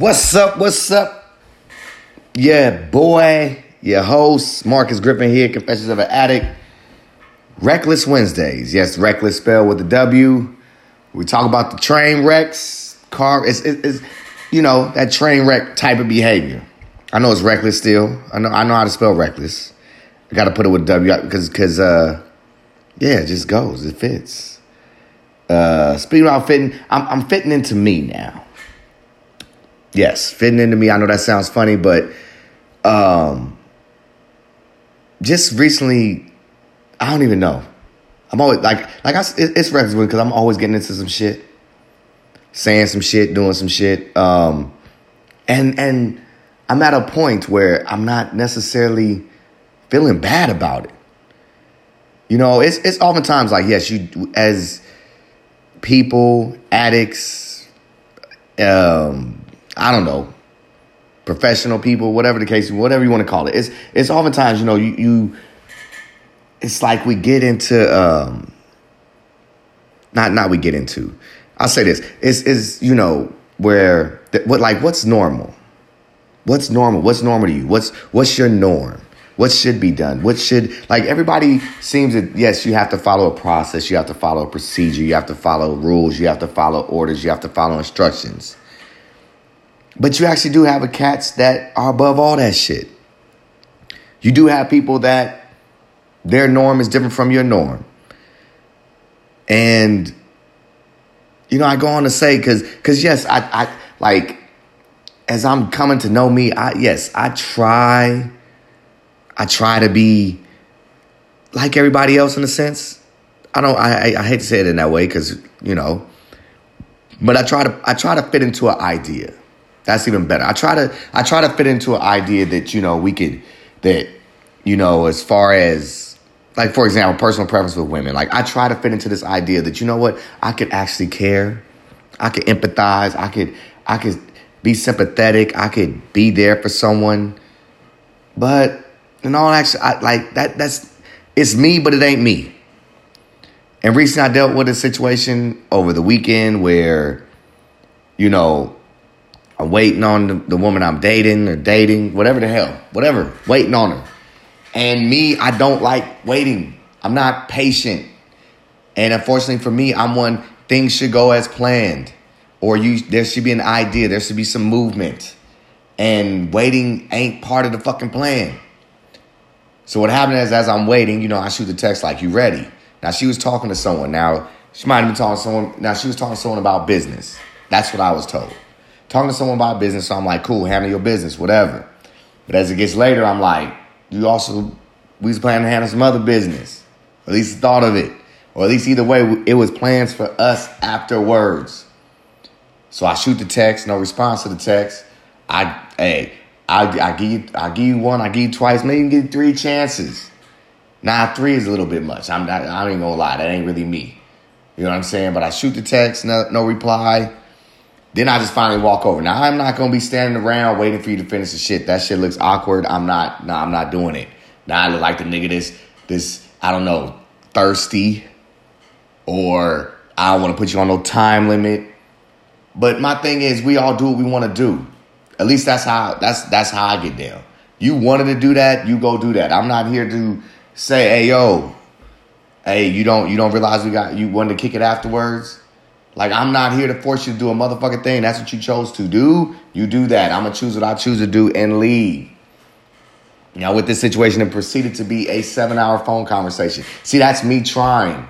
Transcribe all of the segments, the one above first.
What's up? What's up? Yeah, boy, your host, Marcus Griffin here, Confessions of an Addict. Reckless Wednesdays. Yes, reckless spell with the W. We talk about the train wrecks, car. It's, it's, it's you know that train wreck type of behavior. I know it's reckless still. I know I know how to spell reckless. I got to put it with W because because uh, yeah, it just goes. It fits. Uh, speaking about fitting, I'm, I'm fitting into me now. Yes, fitting into me. I know that sounds funny, but um, just recently, I don't even know. I'm always like, like I, it's reckless because I'm always getting into some shit, saying some shit, doing some shit, um, and and I'm at a point where I'm not necessarily feeling bad about it. You know, it's it's oftentimes like yes, you as people, addicts, um, I don't know, professional people, whatever the case, whatever you want to call it. It's it's oftentimes you know you you. It's like we get into um, not not we get into. I'll say this: is is you know where what like what's normal What's normal? What's normal to you? What's what's your norm? What should be done? What should like everybody seems that yes, you have to follow a process, you have to follow a procedure, you have to follow rules, you have to follow orders, you have to follow instructions. But you actually do have a cats that are above all that shit. You do have people that their norm is different from your norm. And you know, I go on to say because because yes, I I like as I'm coming to know me, I yes, I try I try to be like everybody else in a sense. I don't I I hate to say it in that way cuz you know, but I try to I try to fit into an idea. That's even better. I try to I try to fit into an idea that you know we could that you know as far as like for example personal preference with women like i try to fit into this idea that you know what i could actually care i could empathize i could i could be sympathetic. I could be there for someone. But in all actually, I, like that, that's it's me, but it ain't me. And recently, I dealt with a situation over the weekend where, you know, I'm waiting on the, the woman I'm dating or dating, whatever the hell, whatever, waiting on her. And me, I don't like waiting. I'm not patient. And unfortunately for me, I'm one, things should go as planned or you there should be an idea, there should be some movement. And waiting ain't part of the fucking plan. So what happened is as I'm waiting, you know, I shoot the text like, you ready? Now she was talking to someone. Now she might have been talking to someone. Now she was talking to someone about business. That's what I was told. Talking to someone about business, so I'm like, cool, handle your business, whatever. But as it gets later, I'm like, you also we was planning to handle some other business. At least thought of it. Or at least either way, it was plans for us afterwards. So I shoot the text, no response to the text. I hey, I I give you I give you one, I give you twice, maybe give you three chances. Now three is a little bit much. I'm not I ain't gonna lie, that ain't really me. You know what I'm saying? But I shoot the text, no, no reply. Then I just finally walk over. Now I'm not gonna be standing around waiting for you to finish the shit. That shit looks awkward. I'm not. No, nah, I'm not doing it. Now I look like the nigga this this I don't know thirsty, or I don't want to put you on no time limit. But my thing is, we all do what we want to do. At least that's how that's that's how I get down. You wanted to do that, you go do that. I'm not here to say, hey yo, hey, you don't you don't realize we got you wanted to kick it afterwards. Like I'm not here to force you to do a motherfucking thing. That's what you chose to do. You do that. I'm gonna choose what I choose to do and leave. Now with this situation, it proceeded to be a seven-hour phone conversation. See, that's me trying,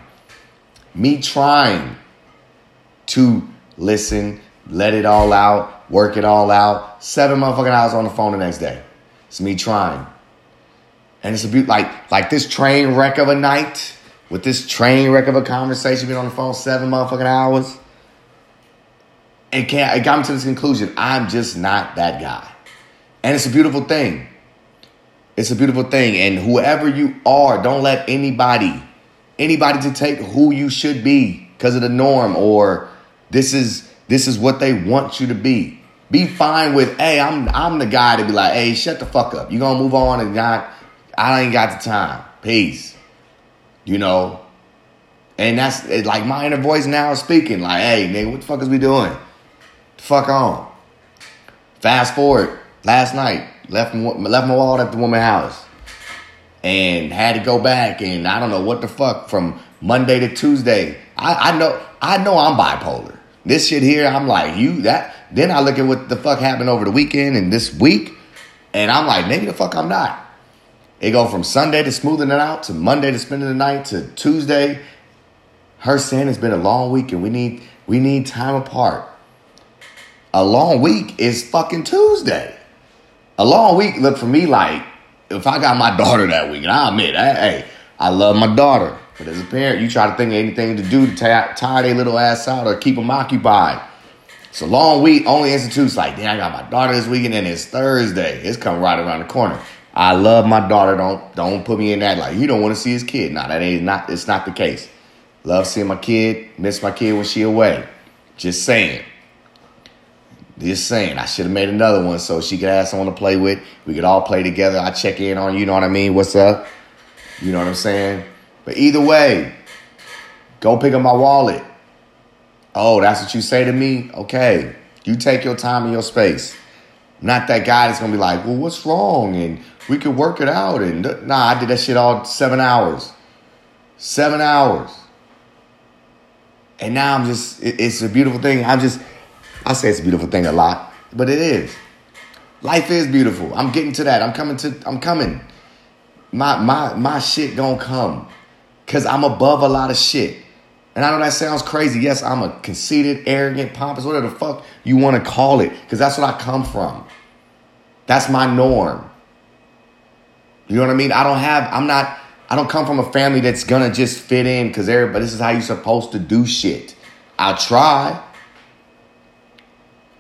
me trying to listen, let it all out, work it all out. Seven motherfucking hours on the phone the next day. It's me trying. And it's a beaut like like this train wreck of a night with this train wreck of a conversation been on the phone seven motherfucking hours. And can't it got me to this conclusion. I'm just not that guy. And it's a beautiful thing. It's a beautiful thing. And whoever you are, don't let anybody, anybody to take who you should be because of the norm or this is this is what they want you to be. Be fine with, hey, I'm I'm the guy to be like, hey, shut the fuck up. You gonna move on and not I ain't got the time. Peace. You know? And that's like my inner voice now speaking, like, hey, nigga, what the fuck is we doing? The fuck on. Fast forward, last night, left, left my wallet at the woman's house and had to go back and I don't know what the fuck from Monday to Tuesday. I, I know I know I'm bipolar. This shit here, I'm like, you that then I look at what the fuck happened over the weekend and this week, and I'm like, maybe the fuck I'm not. It go from Sunday to smoothing it out to Monday to spending the night to Tuesday. Her saying it's been a long week and we need we need time apart. A long week is fucking Tuesday. A long week look for me like if I got my daughter that week, and I admit, hey, I love my daughter. But as a parent, you try to think of anything to do to tire, tire their little ass out or keep them occupied. It's a long week. Only institutes like, damn, I got my daughter this weekend, and it's Thursday. It's coming right around the corner. I love my daughter. Don't don't put me in that like you don't want to see his kid. No, that ain't not. It's not the case. Love seeing my kid. Miss my kid when she away. Just saying. Just saying. I should have made another one so she could have someone to play with. We could all play together. I check in on you. You know what I mean? What's up? You know what I'm saying? But either way, go pick up my wallet. Oh, that's what you say to me? Okay. You take your time and your space. Not that guy that's gonna be like, well, what's wrong? And we could work it out. And nah, I did that shit all seven hours. Seven hours. And now I'm just, it's a beautiful thing. I'm just, I say it's a beautiful thing a lot, but it is. Life is beautiful. I'm getting to that. I'm coming to, I'm coming. My, my, my shit gonna come. Cause I'm above a lot of shit. And I know that sounds crazy. Yes, I'm a conceited, arrogant, pompous, whatever the fuck you want to call it. Because that's what I come from. That's my norm. You know what I mean? I don't have, I'm not, I don't come from a family that's gonna just fit in because everybody, this is how you're supposed to do shit. I'll try.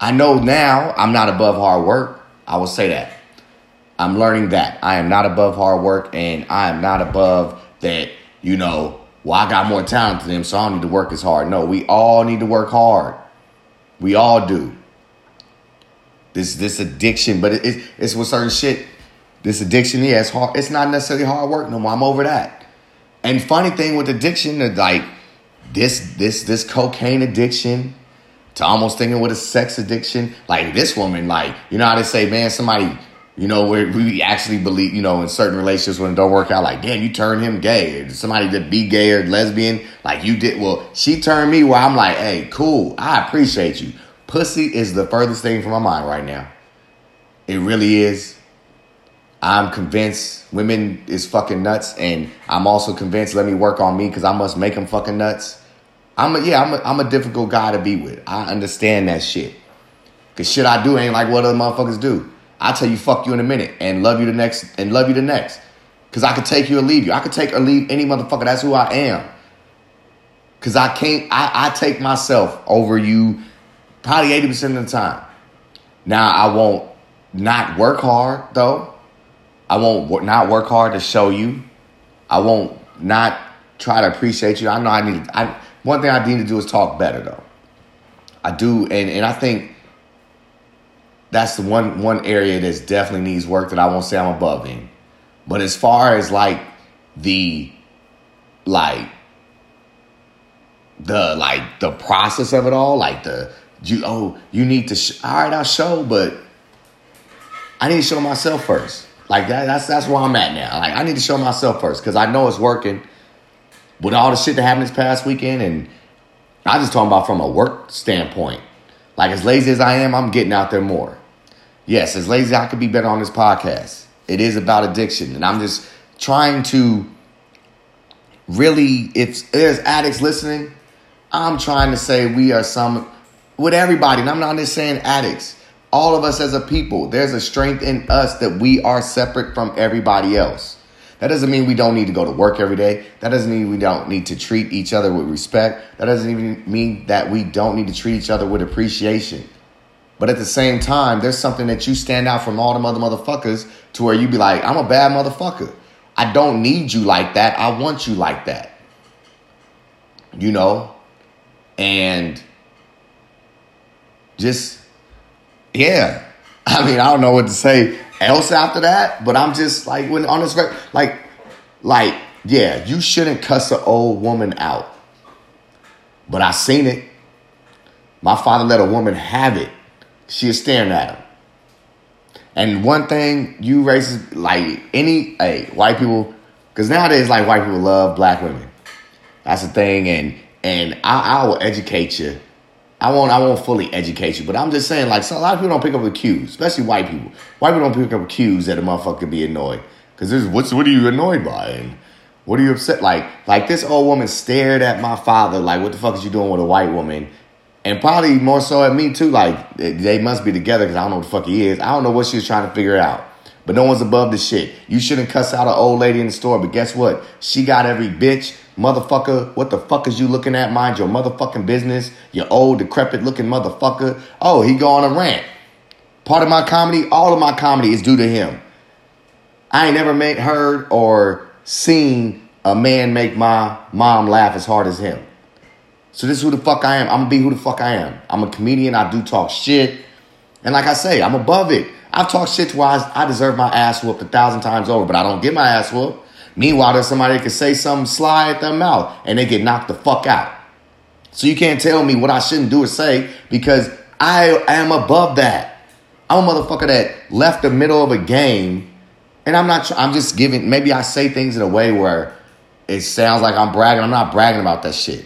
I know now I'm not above hard work. I will say that. I'm learning that. I am not above hard work and I am not above that, you know, well, I got more talent than them, so I don't need to work as hard. No, we all need to work hard. We all do. This this addiction, but it, it, it's with certain shit. This addiction, yeah, it's hard. It's not necessarily hard work no more. I'm over that. And funny thing with addiction, like this this this cocaine addiction, to almost thinking with a sex addiction. Like this woman, like you know how they say, man, somebody you know, where we actually believe, you know, in certain relationships when it don't work out, like, damn, you turned him gay. Or somebody that be gay or lesbian, like you did. Well, she turned me where I'm like, hey, cool. I appreciate you. Pussy is the furthest thing from my mind right now. It really is. I'm convinced women is fucking nuts, and I'm also convinced let me work on me because I must make them fucking nuts. I'm a, yeah, I'm a, I'm a difficult guy to be with. I understand that shit. Cause shit I do ain't like what other motherfuckers do. I'll tell you fuck you in a minute and love you the next and love you the next. Cause I could take you or leave you. I could take or leave any motherfucker. That's who I am. Cause I can't I, I take myself over you probably 80% of the time. Now I won't not work hard though. I won't not work hard to show you. I won't not try to appreciate you. I know I need I one thing I need to do is talk better though. I do and, and I think that's the one one area that definitely needs work that I won't say I'm above in. But as far as like the like the like the process of it all, like the you oh you need to sh- all right I'll show, but I need to show myself first. Like that that's that's where I'm at now. Like I need to show myself first because I know it's working. With all the shit that happened this past weekend, and I just talking about from a work standpoint. Like as lazy as I am, I'm getting out there more yes, as lazy I could be better on this podcast. It is about addiction, and I'm just trying to really, if there's addicts listening, I'm trying to say we are some with everybody, and I'm not just saying addicts. All of us as a people, there's a strength in us that we are separate from everybody else. That doesn't mean we don't need to go to work every day. That doesn't mean we don't need to treat each other with respect. That doesn't even mean that we don't need to treat each other with appreciation. But at the same time, there's something that you stand out from all the other motherfuckers to where you be like, I'm a bad motherfucker. I don't need you like that. I want you like that. You know? And just, yeah. I mean, I don't know what to say else after that, but I'm just like, when on this, like, like, yeah, you shouldn't cuss an old woman out. But I seen it. My father let a woman have it she is staring at him. And one thing you racist, like any, hey, white people, because nowadays, like white people love black women. That's the thing, and and I, I will educate you. I won't I won't fully educate you, but I'm just saying, like so a lot of people don't pick up the cues, especially white people. White people don't pick up cues that a motherfucker be annoyed. Cause this what's what are you annoyed by? And what are you upset? Like like this old woman stared at my father, like, what the fuck is you doing with a white woman? And probably more so at me too. Like they must be together because I don't know what the fuck he is. I don't know what she was trying to figure out. But no one's above the shit. You shouldn't cuss out an old lady in the store. But guess what? She got every bitch, motherfucker. What the fuck is you looking at? Mind your motherfucking business. You old, decrepit looking motherfucker. Oh, he go on a rant. Part of my comedy, all of my comedy is due to him. I ain't never met, heard, or seen a man make my mom laugh as hard as him. So this is who the fuck I am. I'm gonna be who the fuck I am. I'm a comedian. I do talk shit. And like I say, I'm above it. I've talked shit to I, I deserve my ass whooped a thousand times over, but I don't get my ass whooped. Meanwhile, there's somebody that can say something sly at their mouth and they get knocked the fuck out. So you can't tell me what I shouldn't do or say because I am above that. I'm a motherfucker that left the middle of a game and I'm not, I'm just giving, maybe I say things in a way where it sounds like I'm bragging. I'm not bragging about that shit.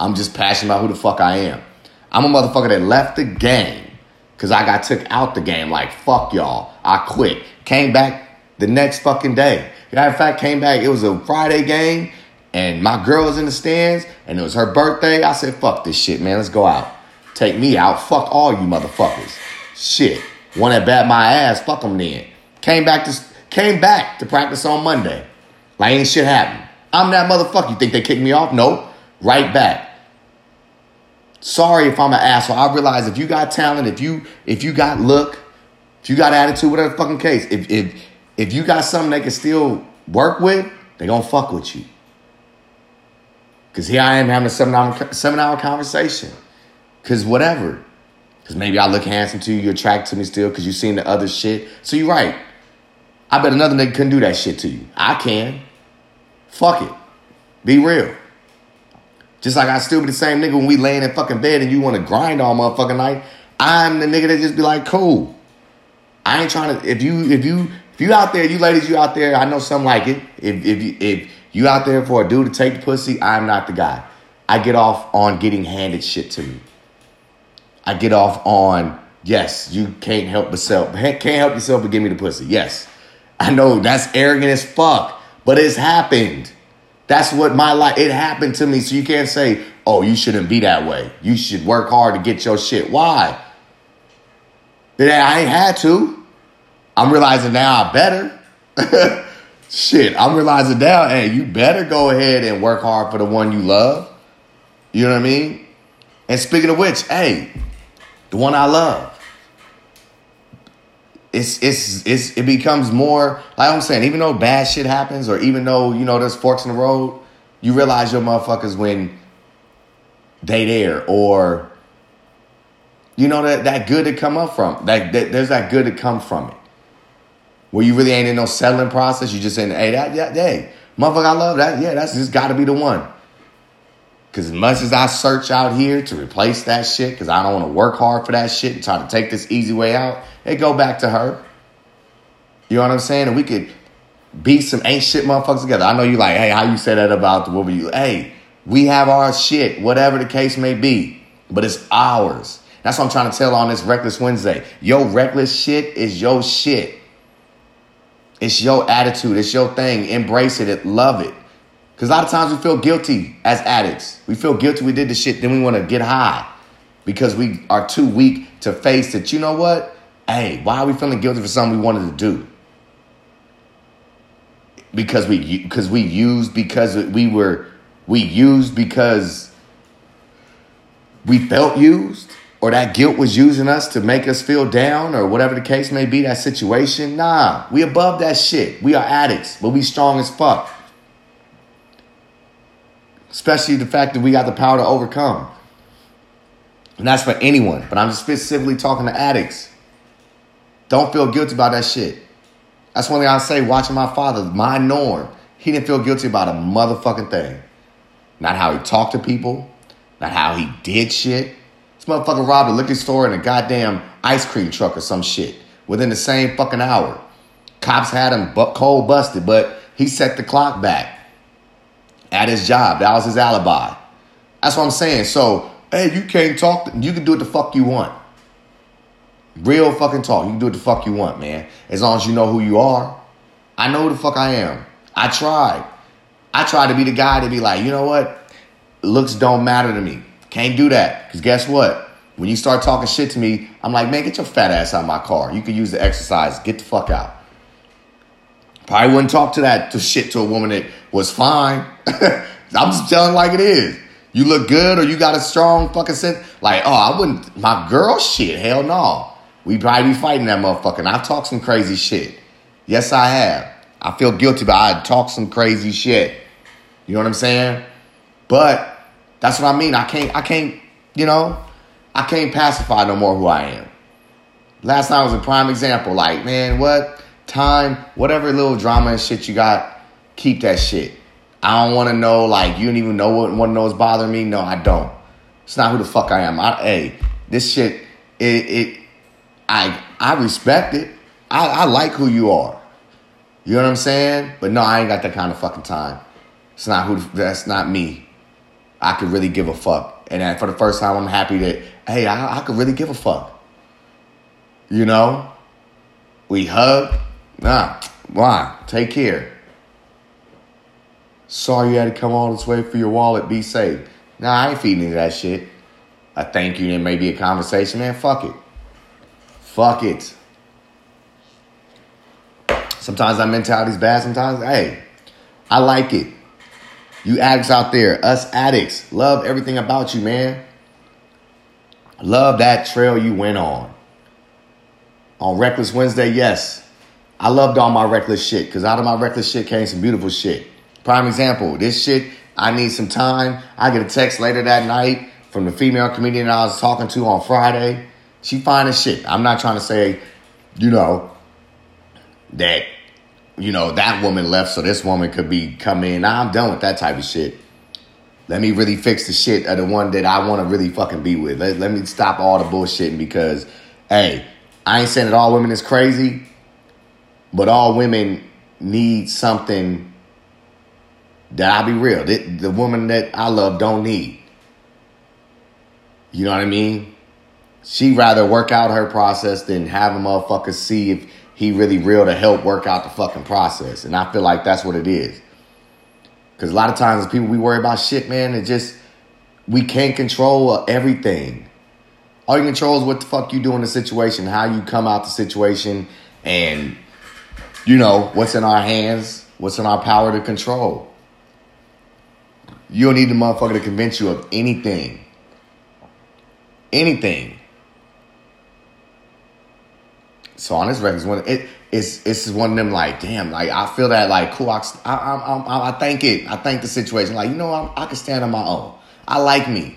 I'm just passionate about who the fuck I am. I'm a motherfucker that left the game because I got took out the game. Like, fuck y'all. I quit. Came back the next fucking day. Matter of fact, came back. It was a Friday game, and my girl was in the stands, and it was her birthday. I said, fuck this shit, man. Let's go out. Take me out. Fuck all you motherfuckers. Shit. One that bat my ass. Fuck them then. Came back to came back to practice on Monday. Like ain't shit happened. I'm that motherfucker. You think they kicked me off? Nope. Right back. Sorry if I'm an asshole. I realize if you got talent, if you if you got look, if you got attitude, whatever fucking case, if if if you got something they can still work with, they gonna fuck with you. Cause here I am having a seven hour seven hour conversation. Cause whatever. Cause maybe I look handsome to you, you're attracted to me still, cause you seen the other shit. So you're right. I bet another nigga couldn't do that shit to you. I can. Fuck it. Be real. Just like I still be the same nigga when we laying in fucking bed and you want to grind all motherfucking night. I'm the nigga that just be like, cool. I ain't trying to. If you, if you, if you out there, you ladies, you out there. I know some like it. If if you, if you out there for a dude to take the pussy, I'm not the guy. I get off on getting handed shit to me. I get off on yes, you can't help yourself. Can't help yourself but give me the pussy. Yes, I know that's arrogant as fuck, but it's happened. That's what my life. It happened to me, so you can't say, "Oh, you shouldn't be that way. You should work hard to get your shit." Why? Then I ain't had to. I'm realizing now I better. Shit, I'm realizing now, hey, you better go ahead and work hard for the one you love. You know what I mean? And speaking of which, hey, the one I love. It's it's it's it becomes more like I'm saying, even though bad shit happens, or even though, you know, there's forks in the road, you realize your motherfuckers when they there or you know that that good to come up from that, that there's that good to come from it. Where you really ain't in no settling process you just saying hey that yeah hey motherfucker i love that. Yeah that's just got to be the one because as much as i search out here to replace that shit because i don't want to work hard for that shit and try to take this easy way out it go back to her you know what i'm saying and we could beat some ain't shit motherfuckers together i know you like hey how you say that about the woman you hey we have our shit whatever the case may be but it's ours that's what I'm trying to tell on this Reckless Wednesday. Your reckless shit is your shit. It's your attitude. It's your thing. Embrace it. Love it. Because a lot of times we feel guilty as addicts. We feel guilty we did the shit, then we want to get high because we are too weak to face it. You know what? Hey, why are we feeling guilty for something we wanted to do? Because we because we used because we were we used because we felt used or that guilt was using us to make us feel down or whatever the case may be, that situation. Nah, we above that shit. We are addicts, but we strong as fuck. Especially the fact that we got the power to overcome. And that's for anyone, but I'm specifically talking to addicts. Don't feel guilty about that shit. That's one thing I say watching my father, my norm. He didn't feel guilty about a motherfucking thing. Not how he talked to people, not how he did shit this motherfucker robbed a liquor store and a goddamn ice cream truck or some shit. within the same fucking hour. Cops had him cold busted, but he set the clock back at his job. That was his alibi. That's what I'm saying. So, hey, you can't talk. You can do what the fuck you want. Real fucking talk. You can do what the fuck you want, man. As long as you know who you are. I know who the fuck I am. I tried. I tried to be the guy to be like, you know what? Looks don't matter to me. Can't do that. Because guess what? When you start talking shit to me, I'm like, man, get your fat ass out of my car. You can use the exercise. Get the fuck out. Probably wouldn't talk to that to shit to a woman that was fine. I'm just telling like it is. You look good or you got a strong fucking sense. Like, oh, I wouldn't. My girl, shit, hell no. We probably be fighting that motherfucker. And I've talked some crazy shit. Yes, I have. I feel guilty, but I talked some crazy shit. You know what I'm saying? But that's what I mean. I can't. I can't. You know, I can't pacify no more who I am. Last night was a prime example. Like, man, what time, whatever little drama and shit you got, keep that shit. I don't want to know. Like, you don't even know what one knows bothering me. No, I don't. It's not who the fuck I am. I, hey, this shit. It, it I I respect it. I, I like who you are. You know what I'm saying? But no, I ain't got that kind of fucking time. It's not who. That's not me. I could really give a fuck, and for the first time, I'm happy that hey, I, I could really give a fuck. You know, we hug. Nah, why? Take care. Sorry you had to come all this way for your wallet. Be safe. Nah, I ain't feeding that shit. A thank you and maybe a conversation, man. Fuck it. Fuck it. Sometimes that mentality's bad. Sometimes, hey, I like it. You addicts out there, us addicts, love everything about you, man. Love that trail you went on. On Reckless Wednesday, yes. I loved all my reckless shit because out of my reckless shit came some beautiful shit. Prime example, this shit, I need some time. I get a text later that night from the female comedian I was talking to on Friday. She fine as shit. I'm not trying to say, you know, that, you know, that woman left so this woman could be come in. I'm done with that type of shit. Let me really fix the shit of the one that I want to really fucking be with. Let, let me stop all the bullshitting because, hey, I ain't saying that all women is crazy, but all women need something that I'll be real. The, the woman that I love don't need. You know what I mean? She rather work out her process than have a motherfucker see if he really real to help work out the fucking process. And I feel like that's what it is. Because a lot of times people we worry about shit, man, it just we can't control everything. All you control is what the fuck you do in the situation, how you come out the situation, and you know what's in our hands, what's in our power to control. You don't need the motherfucker to convince you of anything. Anything. So on this record, one it it's it's one of them like damn like I feel that like cool I I I, I thank it I thank the situation like you know I'm, I can stand on my own I like me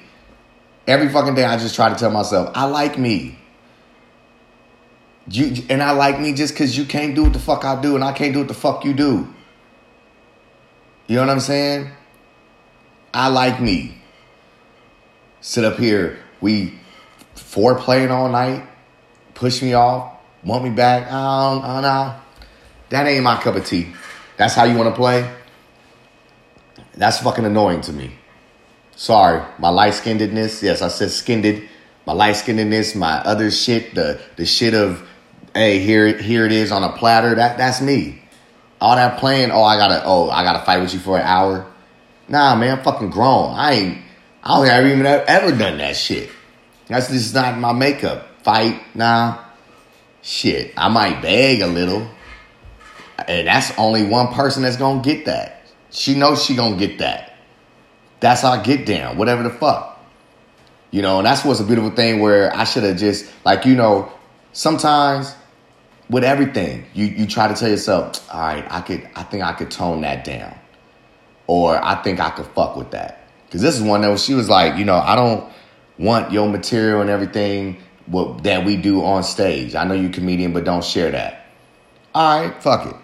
every fucking day I just try to tell myself I like me you and I like me just because you can't do what the fuck I do and I can't do what the fuck you do you know what I'm saying I like me sit up here we foreplaying all night push me off want me back. I don't, know. That ain't my cup of tea. That's how you want to play? That's fucking annoying to me. Sorry, my light skinnedness. Yes, I said skinned. My light skinnedness, my other shit, the the shit of, hey, here here it is on a platter. That that's me. All that playing. Oh, I gotta. Oh, I gotta fight with you for an hour. Nah, man, I'm fucking grown. I ain't. I don't think I've even ever done that shit. That's just not my makeup. Fight, nah shit, I might beg a little. And that's only one person that's gonna get that. She knows she gonna get that. That's our get down, whatever the fuck. You know, and that's what's a beautiful thing where I should have just like, you know, sometimes with everything, you you try to tell yourself, all right, I could I think I could tone that down. Or I think I could fuck with that. Cause this is one that she was like, you know, I don't want your material and everything what that we do on stage. I know you're comedian, but don't share that. All right, fuck it.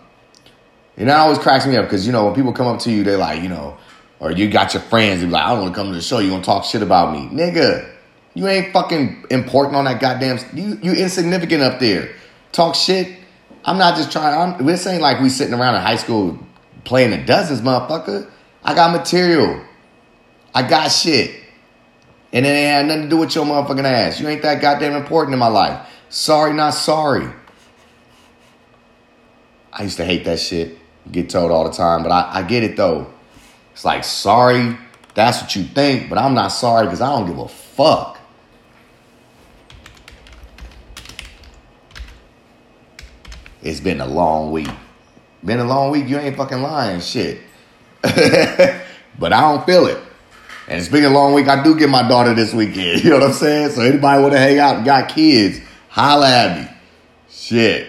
And that always cracks me up because you know when people come up to you, they're like, you know, or you got your friends, they're like, I don't want to come to the show. You gonna talk shit about me, nigga? You ain't fucking important on that goddamn. You you insignificant up there. Talk shit. I'm not just trying. I'm, this ain't like we sitting around in high school playing the dozens, motherfucker. I got material. I got shit. And it ain't had nothing to do with your motherfucking ass. You ain't that goddamn important in my life. Sorry, not sorry. I used to hate that shit. Get told all the time, but I, I get it though. It's like, sorry, that's what you think, but I'm not sorry because I don't give a fuck. It's been a long week. Been a long week, you ain't fucking lying, shit. but I don't feel it. And it's been a long week. I do get my daughter this weekend. You know what I'm saying? So anybody want to hang out and got kids, holla at me. Shit.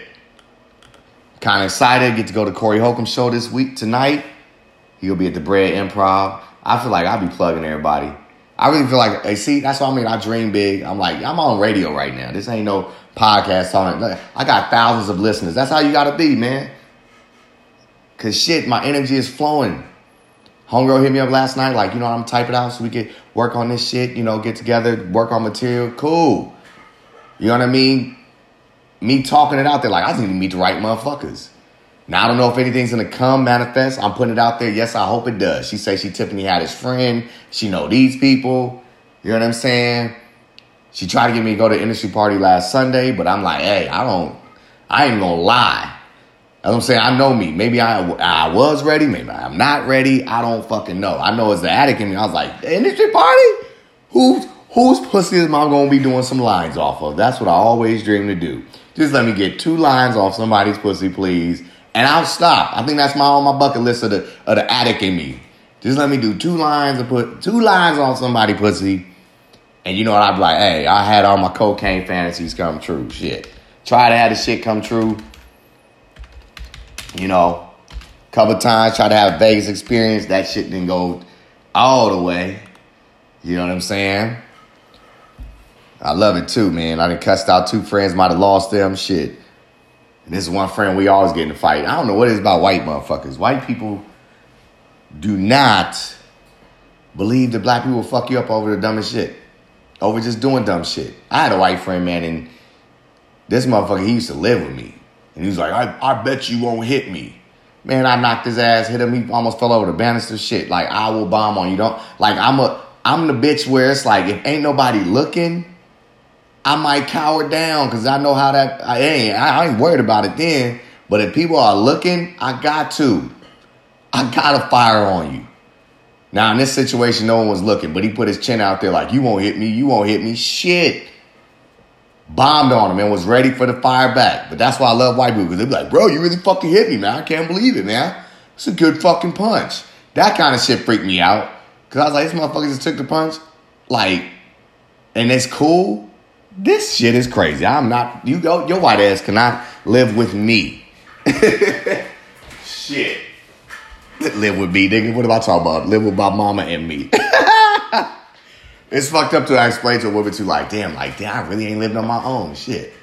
Kind of excited. Get to go to Corey Holcomb show this week tonight. He'll be at the Brea Improv. I feel like I'll be plugging everybody. I really feel like, hey, see, that's what I mean. I dream big. I'm like, I'm on radio right now. This ain't no podcast on it. I got thousands of listeners. That's how you gotta be, man. Cause shit, my energy is flowing. Homegirl hit me up last night, like, you know, I'm type it out so we could work on this shit, you know, get together, work on material. Cool. You know what I mean? Me talking it out there, like, I need to meet the right motherfuckers. Now, I don't know if anything's gonna come manifest. I'm putting it out there. Yes, I hope it does. She says she Tiffany Haddish friend. She know these people. You know what I'm saying? She tried to get me to go to industry party last Sunday, but I'm like, hey, I don't, I ain't gonna lie. As I'm saying, I know me. Maybe I I was ready, maybe I'm not ready. I don't fucking know. I know it's the addict in me. I was like, industry party? Who's whose pussy is I gonna be doing some lines off of? That's what I always dream to do. Just let me get two lines off somebody's pussy, please, and I'll stop. I think that's my on my bucket list of the of the addict in me. Just let me do two lines and put two lines on somebody pussy, and you know what? I'd be like, hey, I had all my cocaine fantasies come true. Shit, try to have the shit come true you know, couple times try to have a Vegas experience. That shit didn't go all the way. You know what I'm saying? I love it too, man. I done cussed out two friends, might have lost them. Shit. And this is one friend we always get in a fight. I don't know what it is about white motherfuckers. White people do not believe that black people fuck you up over the dumbest shit. Over just doing dumb shit. I had a white friend, man, and this motherfucker, he used to live with me. And he was like, I, I bet you won't hit me. Man, I knocked his ass, hit him. He almost fell over the banister. Shit, like I will bomb on you. Don't like I'm a I'm the bitch where it's like if ain't nobody looking, I might cower down because I know how that. I ain't I ain't worried about it then. But if people are looking, I got to. I gotta fire on you. Now in this situation, no one was looking, but he put his chin out there like, "You won't hit me. You won't hit me." Shit bombed on him and was ready for the fire back. But that's why I love white people because they be like, bro, you really fucking hit me, man. I can't believe it, man. It's a good fucking punch. That kind of shit freaked me out. Cause I was like, this motherfucker just took the punch. Like, and it's cool. This shit is crazy. I'm not, you go, your white ass cannot live with me. shit. Live with me, nigga. What am I talking about? Live with my mama and me. It's fucked up to explain to a woman too, like, damn, like, damn, I really ain't living on my own. Shit.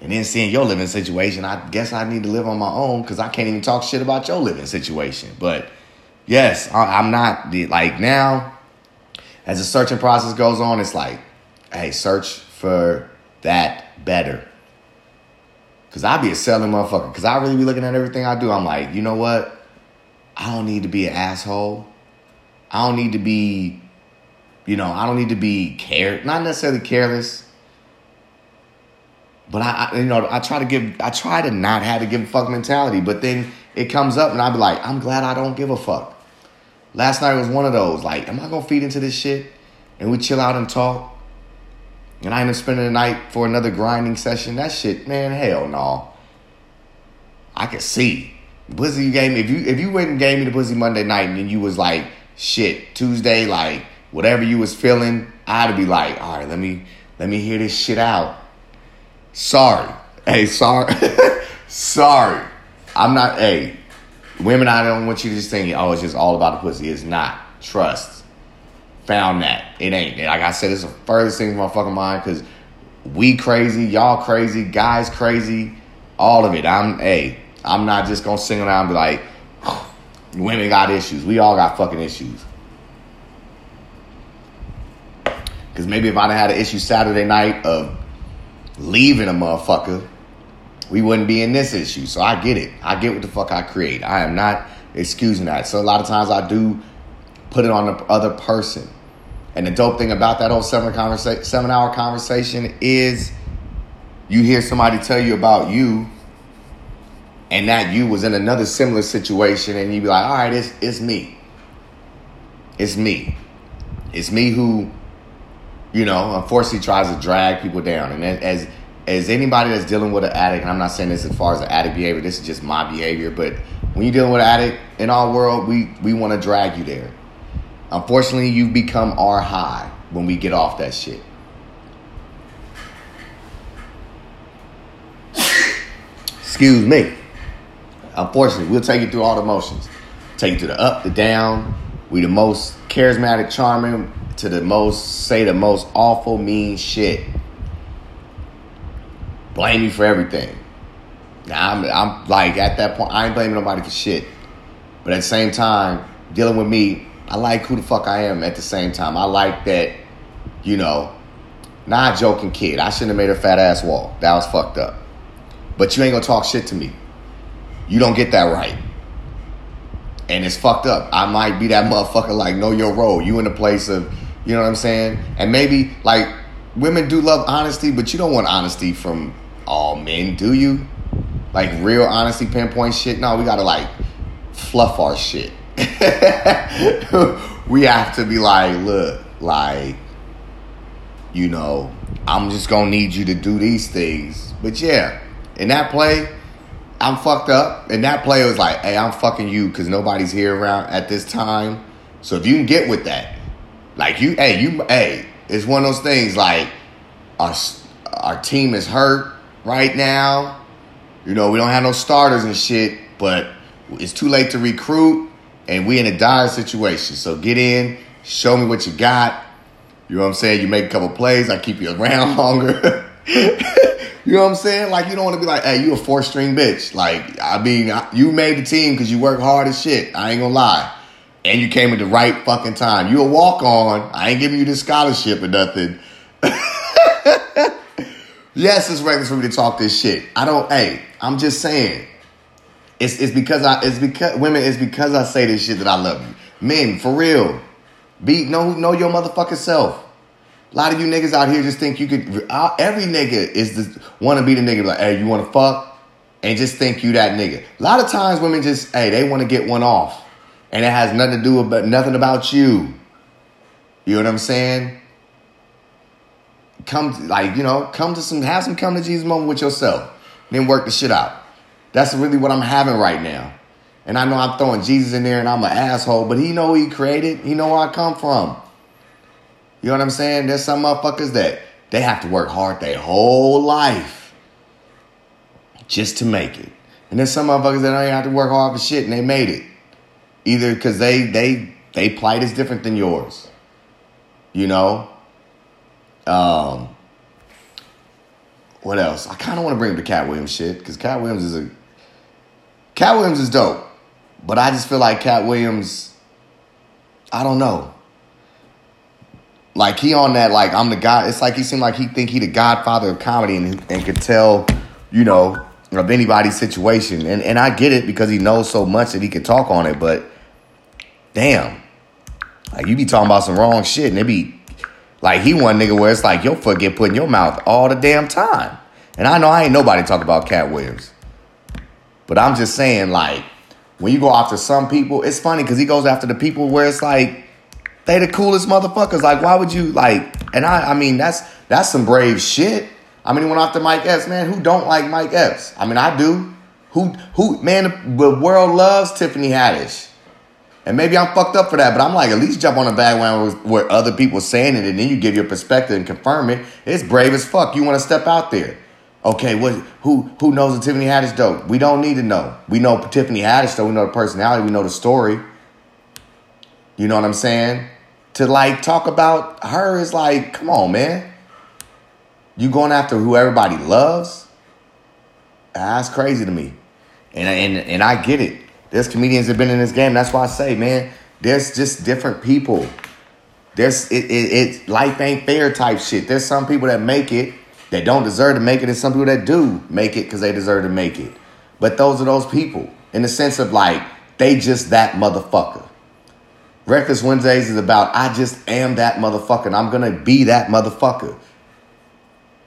And then seeing your living situation, I guess I need to live on my own because I can't even talk shit about your living situation. But yes, I'm not the like now. As the searching process goes on, it's like, hey, search for that better. Cause I be a selling motherfucker. Cause I really be looking at everything I do. I'm like, you know what? I don't need to be an asshole. I don't need to be you know, I don't need to be care, not necessarily careless, but I, I, you know, I try to give, I try to not have to give a fuck mentality. But then it comes up, and I be like, I'm glad I don't give a fuck. Last night was one of those. Like, am I gonna feed into this shit? And we chill out and talk. And I end up spending the night for another grinding session. That shit, man, hell no. I can see. Pussy you gave me if you if you went and gave me the pussy Monday night and then you was like, shit, Tuesday, like whatever you was feeling, I'd be like, all right, let me let me hear this shit out. Sorry. Hey, sorry. sorry. I'm not hey, women I don't want you to just think, oh, it's just all about the pussy. It's not. Trust. Found that. It ain't. Like I said, it's the furthest thing from my fucking mind because we crazy, y'all crazy, guys crazy, all of it. I'm hey, I'm not just gonna sing around and be like, women got issues. We all got fucking issues. Because maybe if I'd had an issue Saturday night of leaving a motherfucker we wouldn't be in this issue. So I get it. I get what the fuck I create. I am not excusing that. So a lot of times I do put it on the other person. And the dope thing about that whole seven conversa- seven hour conversation is you hear somebody tell you about you and that you was in another similar situation and you be like, all right, it's it's me. It's me. It's me who, you know, unfortunately tries to drag people down. And as as anybody that's dealing with an addict, and I'm not saying this as far as the addict behavior, this is just my behavior, but when you're dealing with an addict in our world, we we want to drag you there. Unfortunately, you become our high when we get off that shit. Excuse me. Unfortunately, we'll take you through all the motions. Take you to the up, the down. We the most charismatic, charming, to the most, say the most awful, mean shit. Blame you for everything. Now, I'm, I'm like, at that point, I ain't blaming nobody for shit. But at the same time, dealing with me, I like who the fuck I am at the same time. I like that, you know, not joking kid. I shouldn't have made a fat ass wall. That was fucked up. But you ain't gonna talk shit to me. You don't get that right. And it's fucked up. I might be that motherfucker like know your role. You in the place of, you know what I'm saying? And maybe like women do love honesty, but you don't want honesty from all men, do you? Like real honesty, pinpoint shit. No, we gotta like fluff our shit. we have to be like, look, like, you know, I'm just gonna need you to do these things. But yeah, in that play, I'm fucked up. And that play was like, hey, I'm fucking you because nobody's here around at this time. So if you can get with that, like you, hey, you, hey, it's one of those things like our our team is hurt right now. You know, we don't have no starters and shit, but it's too late to recruit and we in a dire situation. So get in, show me what you got. You know what I'm saying? You make a couple plays, I keep you around longer. You know what I'm saying? Like you don't want to be like, hey, you a four string bitch. Like I mean, you made the team because you work hard as shit. I ain't gonna lie, and you came at the right fucking time. You a walk on. I ain't giving you this scholarship or nothing. yes, it's reckless for me to talk this shit. I don't. Hey, I'm just saying. It's it's because I it's because women it's because I say this shit that I love you. Men, for real. Be know know your motherfucking self. A lot of you niggas out here just think you could. Every nigga is the want to be the nigga like, hey, you want to fuck, and just think you that nigga. A lot of times women just, hey, they want to get one off, and it has nothing to do with nothing about you. You know what I'm saying? Come like you know, come to some have some come to Jesus moment with yourself, then work the shit out. That's really what I'm having right now. And I know I'm throwing Jesus in there and I'm an asshole, but he know he created. He know where I come from. You know what I'm saying? There's some motherfuckers that they have to work hard their whole life just to make it. And there's some motherfuckers that don't even have to work hard for shit and they made it. Either because they they they plight is different than yours. You know? Um what else? I kind of want to bring up the Katt Williams shit because Katt Williams is a Katt Williams is dope, but I just feel like Katt Williams. I don't know. Like he on that, like I'm the guy. It's like he seemed like he think he the godfather of comedy and, and could tell, you know, of anybody's situation. And and I get it because he knows so much that he could talk on it. But damn, like you be talking about some wrong shit, and it be like he one nigga where it's like your foot get put in your mouth all the damn time. And I know I ain't nobody talk about Katt Williams, but I'm just saying like when you go after some people, it's funny because he goes after the people where it's like they the coolest motherfuckers. Like, why would you like? And I, I mean, that's that's some brave shit. I mean, he went after Mike Epps, man. Who don't like Mike Epps? I mean, I do. Who, who, man? The world loves Tiffany Haddish, and maybe I'm fucked up for that. But I'm like, at least jump on the bandwagon where other people saying it, and then you give your perspective and confirm it. It's brave as fuck. You want to step out there. Okay, what? Who who knows the Tiffany Haddish dope? We don't need to know. We know Tiffany Haddish though. We know the personality. We know the story. You know what I'm saying? to like talk about her is like, come on, man. You going after who everybody loves? Ah, that's crazy to me. And, and, and I get it. There's comedians that have been in this game. That's why I say, man, there's just different people. There's it, it, it life ain't fair type shit. There's some people that make it that don't deserve to make it, and some people that do make it because they deserve to make it. But those are those people in the sense of like they just that motherfucker. Reckless Wednesdays is about I just am that motherfucker and I'm gonna be that motherfucker.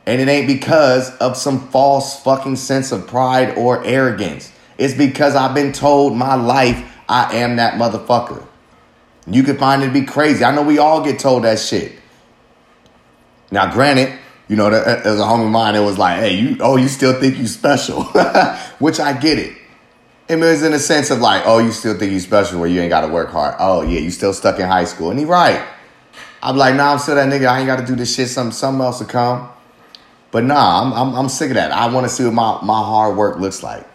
And it ain't because of some false fucking sense of pride or arrogance. It's because I've been told my life I am that motherfucker. You can find it to be crazy. I know we all get told that shit. Now, granted, you know, uh, as a homie of mine, it was like, hey, you, oh, you still think you special, which I get it. It was in a sense of like, oh, you still think you special where you ain't got to work hard. Oh yeah, you still stuck in high school, and he right. I'm like, nah, I'm still that nigga. I ain't got to do this shit. Some something else will come. But nah, I'm I'm, I'm sick of that. I want to see what my my hard work looks like.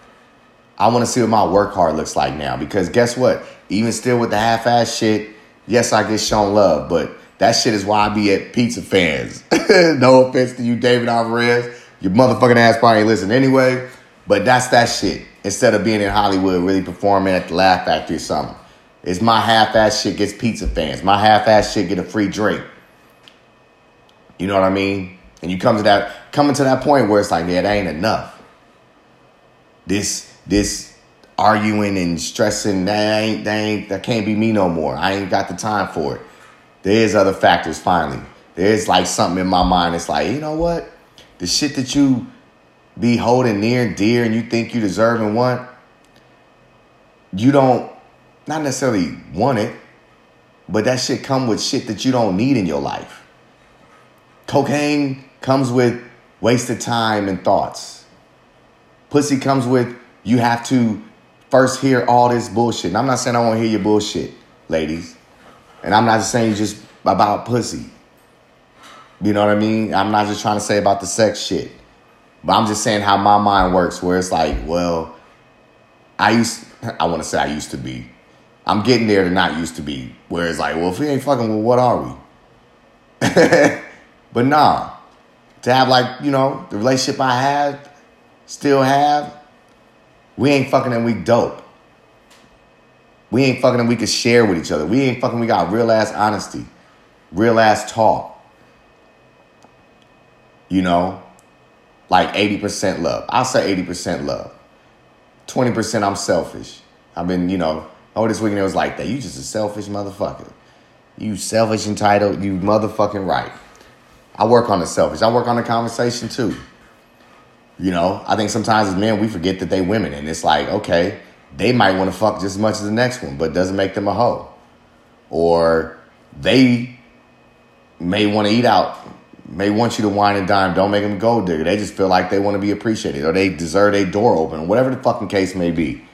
I want to see what my work hard looks like now because guess what? Even still with the half ass shit, yes, I get shown love, but that shit is why I be at pizza fans. no offense to you, David Alvarez. Your motherfucking ass probably ain't listen anyway. But that's that shit. Instead of being in Hollywood, really performing at the Laugh Factory or something. It's my half-ass shit gets pizza fans. My half-ass shit get a free drink. You know what I mean? And you come to that coming to that point where it's like, yeah, that ain't enough. This this arguing and stressing that ain't that ain't that can't be me no more. I ain't got the time for it. There's other factors finally. There's like something in my mind. It's like, you know what? The shit that you be holding near and dear and you think you deserve and want, you don't not necessarily want it, but that shit come with shit that you don't need in your life. Cocaine comes with wasted time and thoughts. Pussy comes with you have to first hear all this bullshit. And I'm not saying I won't hear your bullshit, ladies. And I'm not saying just about pussy. You know what I mean? I'm not just trying to say about the sex shit. But I'm just saying how my mind works, where it's like, well, I used, I want to say I used to be. I'm getting there to not used to be, where it's like, well, if we ain't fucking, well, what are we? but nah, to have like, you know, the relationship I have, still have, we ain't fucking and we dope. We ain't fucking and we can share with each other. We ain't fucking, we got real ass honesty, real ass talk. You know, like 80% love. I'll say 80% love. 20% I'm selfish. I've been, you know, oh, this weekend it was like that. You just a selfish motherfucker. You selfish entitled, you motherfucking right. I work on the selfish. I work on the conversation too. You know, I think sometimes as men we forget that they women and it's like, okay, they might want to fuck just as much as the next one, but doesn't make them a hoe. Or they may want to eat out may want you to wine and dime. Don't make them a gold digger. They just feel like they want to be appreciated or they deserve a door open, whatever the fucking case may be.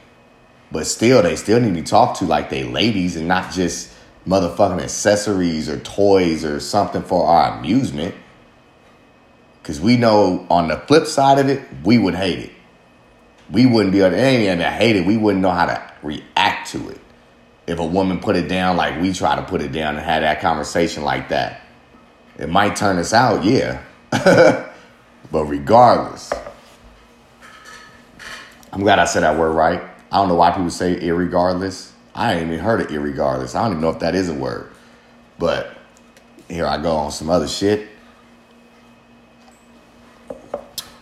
But still, they still need to be talked to like they ladies and not just motherfucking accessories or toys or something for our amusement. Because we know on the flip side of it, we would hate it. We wouldn't be able to, even hate it. We wouldn't know how to react to it. If a woman put it down like we try to put it down and have that conversation like that. It might turn us out, yeah. but regardless, I'm glad I said that word right. I don't know why people say irregardless. I ain't even heard of irregardless. I don't even know if that is a word. But here I go on some other shit.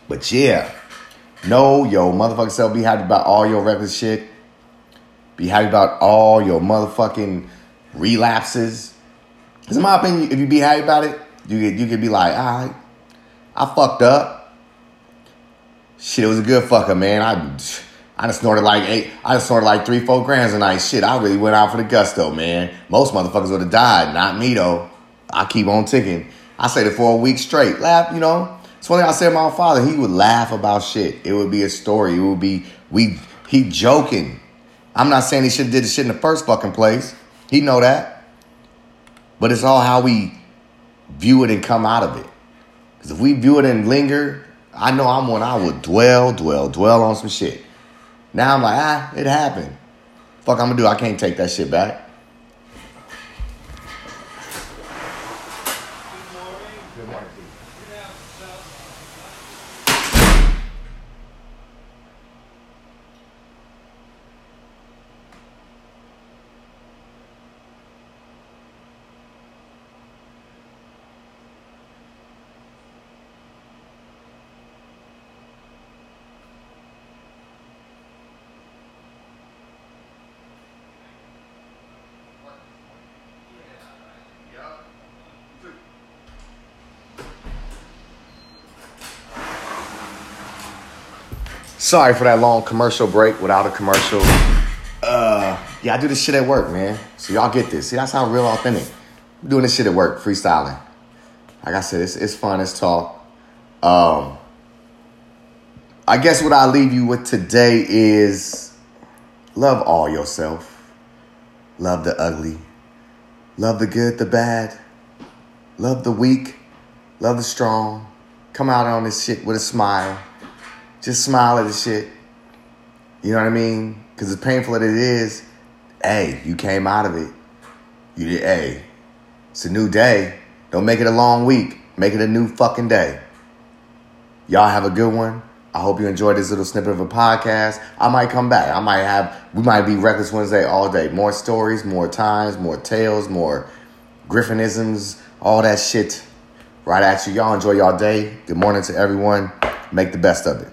But yeah, know yo motherfucking self. Be happy about all your reckless shit. Be happy about all your motherfucking relapses because in my opinion, if you be happy about it, you could, you could be like, all right, I fucked up. Shit, it was a good fucker, man. I I just snorted like eight, I just snorted like three, four grams a night. Shit, I really went out for the gusto, man. Most motherfuckers would have died, not me though. I keep on ticking. I said it for a week straight. Laugh, you know. It's one thing I said to my father. He would laugh about shit. It would be a story. It would be we he joking. I'm not saying he should have did the shit in the first fucking place. He know that. But it's all how we view it and come out of it. Because if we view it and linger, I know I'm one, I would dwell, dwell, dwell on some shit. Now I'm like, ah, it happened. Fuck, I'm gonna do. I can't take that shit back. Sorry for that long commercial break without a commercial. Uh, yeah, I do this shit at work, man. So y'all get this. See, that's how real authentic. I'm doing this shit at work, freestyling. Like I said, it's, it's fun, it's talk. Um, I guess what I'll leave you with today is love all yourself. Love the ugly. Love the good, the bad. Love the weak. Love the strong. Come out on this shit with a smile. Just smile at the shit. You know what I mean? Because as painful as it is, hey, you came out of it. You did, hey, it's a new day. Don't make it a long week. Make it a new fucking day. Y'all have a good one. I hope you enjoyed this little snippet of a podcast. I might come back. I might have, we might be Reckless Wednesday all day. More stories, more times, more tales, more Griffinisms, all that shit right at you. Y'all enjoy y'all day. Good morning to everyone. Make the best of it.